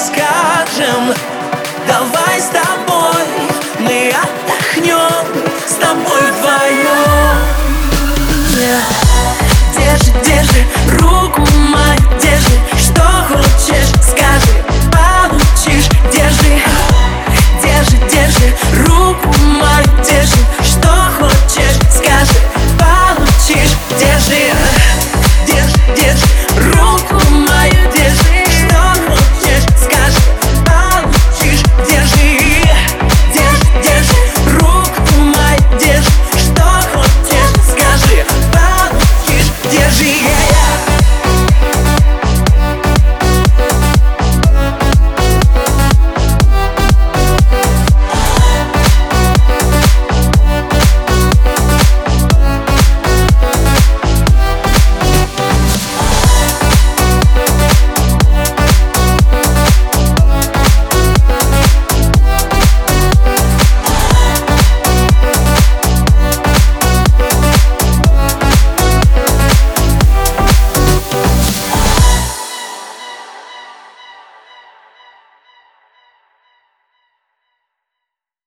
скажем Давай с тобой мы отдохнем. С тобой вдвоем